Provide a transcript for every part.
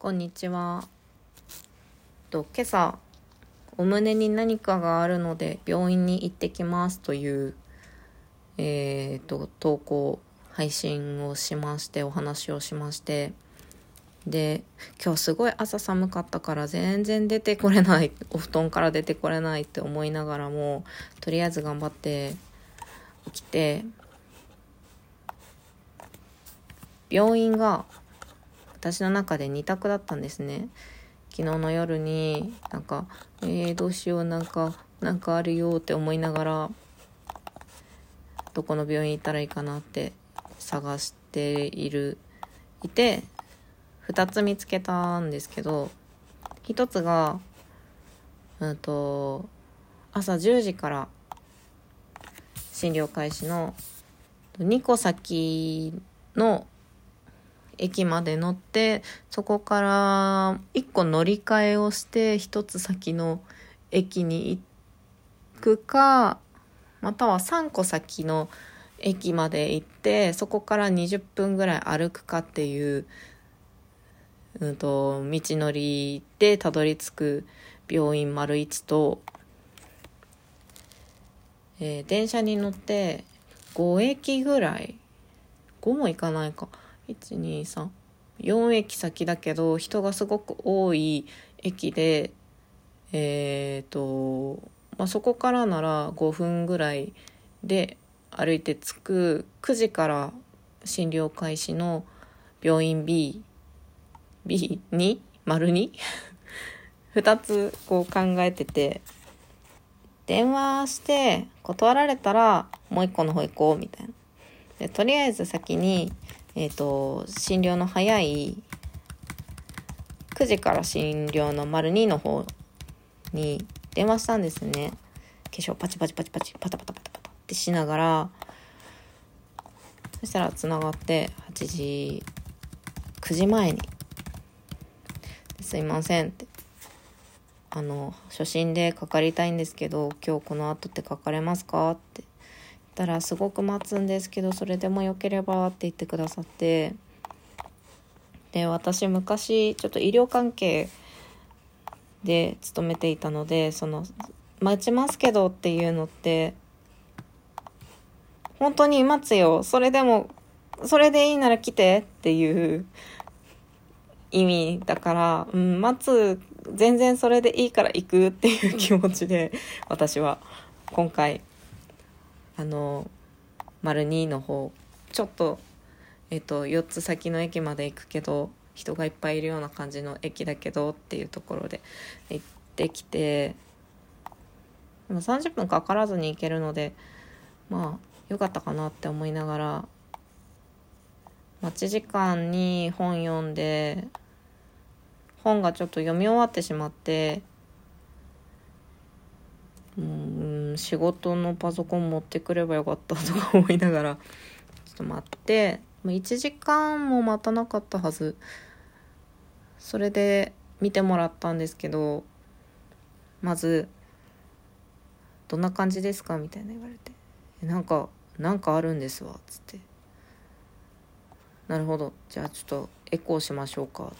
こんにちは。と今朝お胸に何かがあるので病院に行ってきますというえー、と投稿配信をしましてお話をしましてで今日すごい朝寒かったから全然出てこれないお布団から出てこれないって思いながらもとりあえず頑張って起きて病院が私の中で2択だったんですね。昨日の夜になんかえー、どうしようなんかなんかあるよって思いながらどこの病院行ったらいいかなって探しているいて2つ見つけたんですけど1つがうんと朝10時から診療開始の2個先の駅まで乗ってそこから1個乗り換えをして1つ先の駅に行くかまたは3個先の駅まで行ってそこから20分ぐらい歩くかっていう、うんと、道のりでたどり着く病院丸一と、えー、電車に乗って5駅ぐらい5も行かないか。1234駅先だけど人がすごく多い駅でえっ、ー、とまあ、そこからなら5分ぐらいで歩いて着く。9時から診療開始の病院 B B2 丸に2つこう考えてて電話して断られたらもう一個の方行こうみたいな。でとりあえず先にえっ、ー、と診療の早い9時から診療の丸2の方に電話したんですね化粧パチパチパチパチパタパタパタパタってしながらそしたらつながって8時9時前に「すいません」って「あの初診でかかりたいんですけど今日この後ってかかれますか?」ってたら「すごく待つんですけどそれでもよければ」って言ってくださって。で私昔ちょっと医療関係で勤めていたのでその待ちますけどっていうのって本当に待つよ。それでもそれでいいなら来てっていう意味だから、うん、待つ全然それでいいから行くっていう気持ちで私は今回あの丸2の方ちょっとえっと4つ先の駅まで行くけど人がいっぱいいるような感じの駅だけどっていうところで行ってきてでも30分かからずに行けるのでまあよかったかなって思いながら待ち時間に本読んで本がちょっと読み終わってしまってうん仕事のパソコン持ってくればよかったとか思いながらちょっと待って。1時間も待たなかったはず。それで見てもらったんですけどまず「どんな感じですか?」みたいな言われて「なんかなんかあるんですわ」っつって「なるほど。じゃあちょっとエコーしましょうか」って。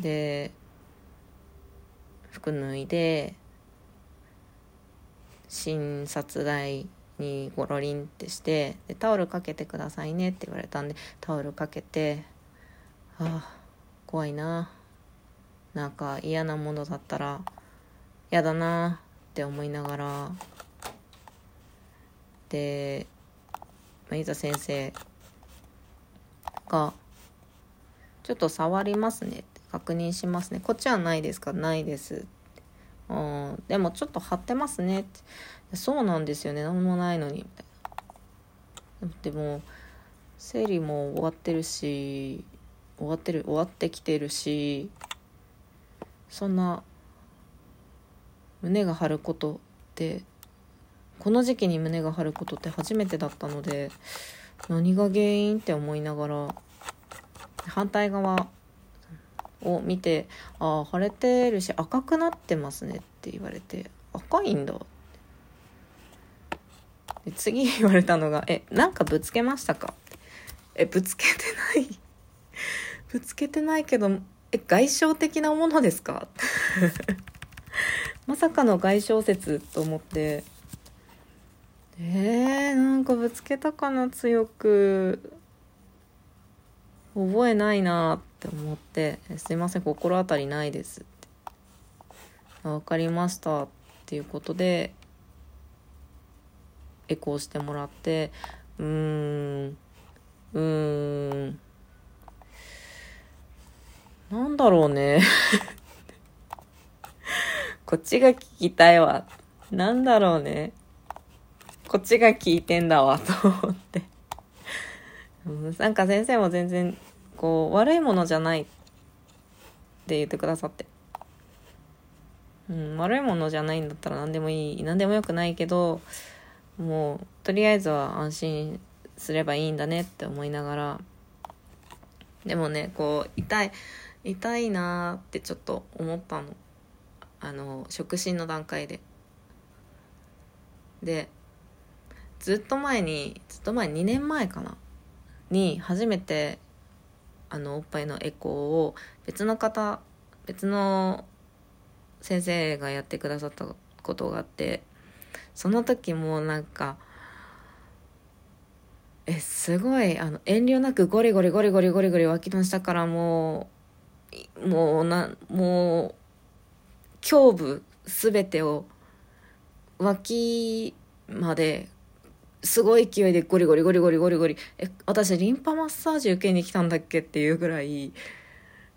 で服脱いで診察台にゴロリンってしてでタオルかけてくださいねって言われたんでタオルかけてああ怖いな。なんか嫌なものだったら嫌だなって思いながら。で、まあ、いざ先生が「ちょっと触りますね」って確認しますね「こっちはないですか?」「ないです」ってうん。でもちょっと張ってますねって。そうなんですよね。何もないのに。みたいなでも生理も終わってるし終わってる終わってきてるしそんな胸が張ることってこの時期に胸が張ることって初めてだったので何が原因って思いながら反対側を見て「ああ腫れてるし赤くなってますね」って言われて「赤いんだ」で次言われたのが「えなんかぶつけましたか?」えぶつけてない。ぶつけてないけどえ外傷的なものですか？まさかの外傷説と思って。えー、なんかぶつけたかな強く。覚えないな。って思って「すいません心当たりないです」って「分かりました」っていうことでエコーしてもらってうーんうーん。なんだろうね。こっちが聞きたいわ。なんだろうね。こっちが聞いてんだわと思って。なんか先生も全然こう悪いものじゃないって言ってくださって、うん、悪いものじゃないんだったら何でもいい何でもよくないけどもうとりあえずは安心すればいいんだねって思いながら。でもねこう痛い痛いなーってちょっと思ったの。あの触診の段階で。でずっと前にずっと前2年前かな？に初めてあのおっぱいのエコーを別の方別の先生がやってくださったことがあってその時もなんかえすごいあの遠慮なくゴリゴリゴリゴリゴリゴリ脇の下からもうもうなもう胸部全てを脇まですごい勢いでゴリゴリゴリゴリゴリゴリえ私リンパマッサージ受けに来たんだっけ？っていうぐらい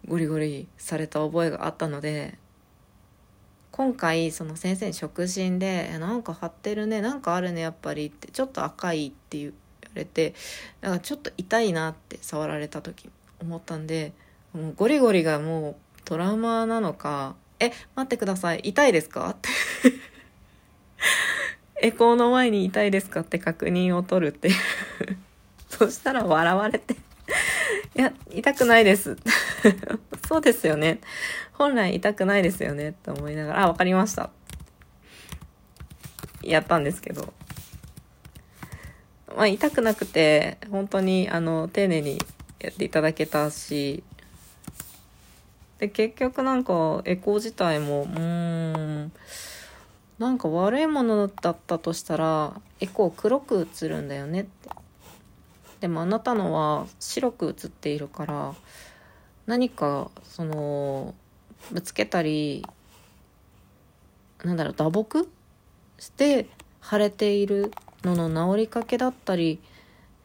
ゴリゴリされた覚えがあったので今回その先生に触診で「なんか張ってるねなんかあるねやっぱり」って「ちょっと赤い」って言われてだかちょっと痛いなって触られた時思ったんでもうゴリゴリがもうトラウマなのか「え待ってください痛いですか?」ってエコーの前に痛いですかって確認を取るっていう そしたら笑われて いや、痛くないです そうですよね。本来痛くないですよね。と思いながら、あ、わかりました。やったんですけど。まあ、痛くなくて、本当に、あの、丁寧にやっていただけたし、で、結局なんか、エコー自体も、うーん、なんか悪いものだったとしたらエコー黒く映るんだよねって。でもあなたのは白く映っているから何かそのぶつけたりなんだろう打撲して腫れているのの治りかけだったり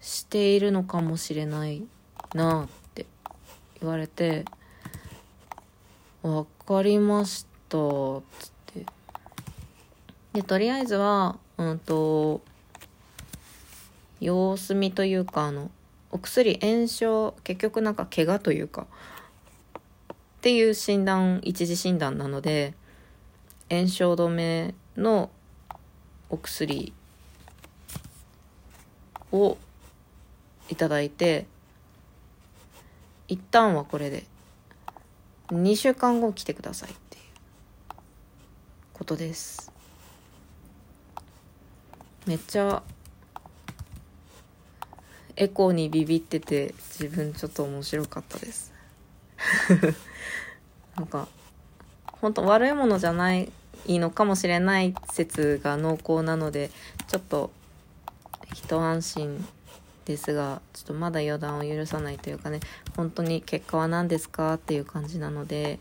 しているのかもしれないなって言われて「分かりました」つでとりあえずはうんと様子見というかあのお薬炎症結局なんか怪我というかっていう診断一次診断なので炎症止めのお薬をいただいて一旦はこれで2週間後来てくださいっていうことです。めっちゃエコーにビビってて自分ちょっと面白かったです。なんか本当悪いものじゃないのかもしれない説が濃厚なのでちょっと一安心ですがちょっとまだ予断を許さないというかね本当に結果は何ですかっていう感じなので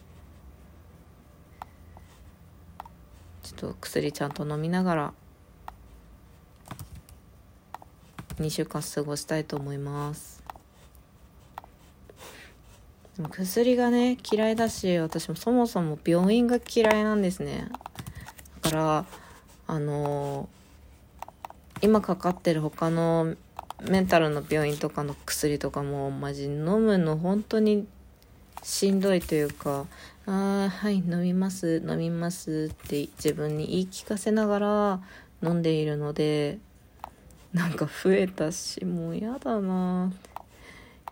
ちょっと薬ちゃんと飲みながら2週間過ごしたいと思います。でも薬がね嫌いだし私もそもそも病院が嫌いなんですね。だからあの、今かかってる他のメンタルの病院とかの薬とかもマジ飲むの本当にしんどいというか「ああはい飲みます飲みます」って自分に言い聞かせながら飲んでいるのでなんか増えたしもうやだな。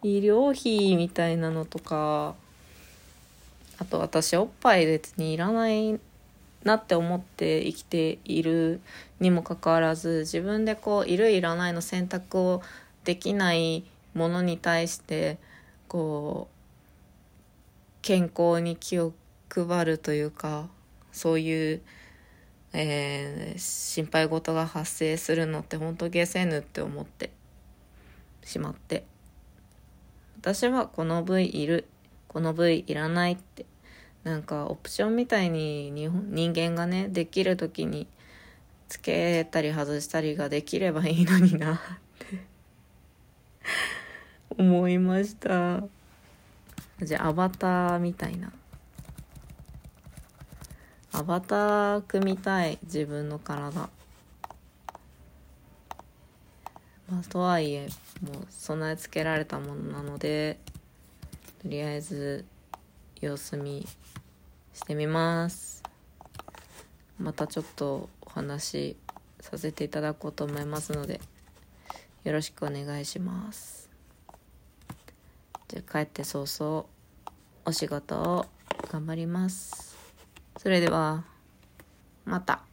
医療費みたいなのとかあと私おっぱい別にいらないなって思って生きているにもかかわらず自分でこういるいらないの選択をできないものに対してこう健康に気を配るというかそういう、えー、心配事が発生するのって本当ゲせぬって思ってしまって。私はこの部位いるこの部位いらないってなんかオプションみたいに人間がねできる時につけたり外したりができればいいのになって。思いました。じゃあアバターみたいな。アバター組みたい自分の体。まあとはいえもう備え付けられたものなのでとりあえず様子見してみます。またちょっとお話させていただこうと思いますのでよろしくお願いします。じゃあ帰って早々お仕事を頑張ります。それではまた。